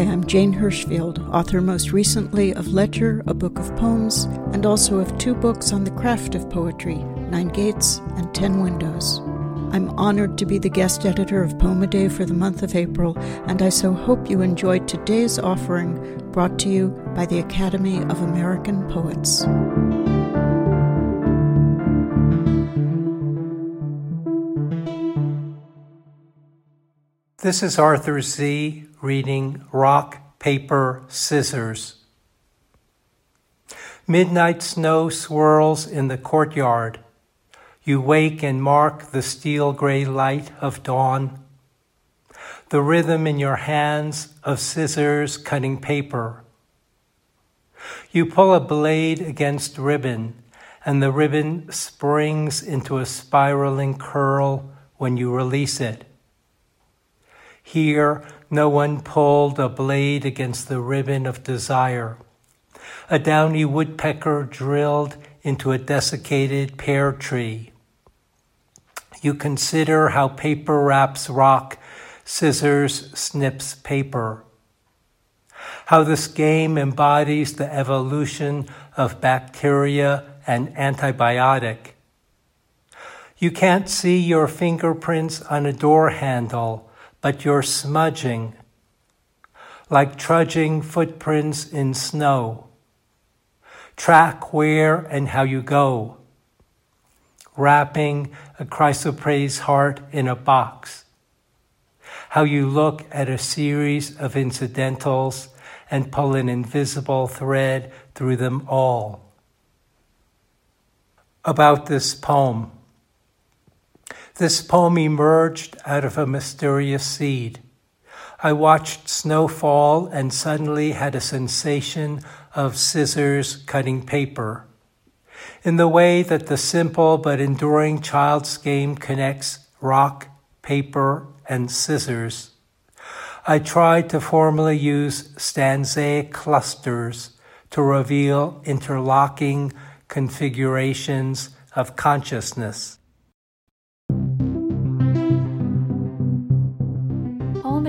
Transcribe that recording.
Hi, I'm Jane Hirshfield, author most recently of Ledger, a book of poems, and also of two books on the craft of poetry Nine Gates and Ten Windows. I'm honored to be the guest editor of Poem a Day for the month of April, and I so hope you enjoyed today's offering brought to you by the Academy of American Poets. This is Arthur Sze reading Rock, Paper, Scissors. Midnight snow swirls in the courtyard. You wake and mark the steel gray light of dawn. The rhythm in your hands of scissors cutting paper. You pull a blade against ribbon, and the ribbon springs into a spiraling curl when you release it. Here, no one pulled a blade against the ribbon of desire. A downy woodpecker drilled into a desiccated pear tree. You consider how paper wraps rock, scissors snips paper. How this game embodies the evolution of bacteria and antibiotic. You can't see your fingerprints on a door handle but you're smudging, like trudging footprints in snow. Track where and how you go, wrapping a chrysoprase heart in a box. How you look at a series of incidentals and pull an invisible thread through them all. About this poem. This poem emerged out of a mysterious seed. I watched snow fall and suddenly had a sensation of scissors cutting paper. In the way that the simple but enduring child's game connects rock, paper, and scissors, I tried to formally use stanzaic clusters to reveal interlocking configurations of consciousness.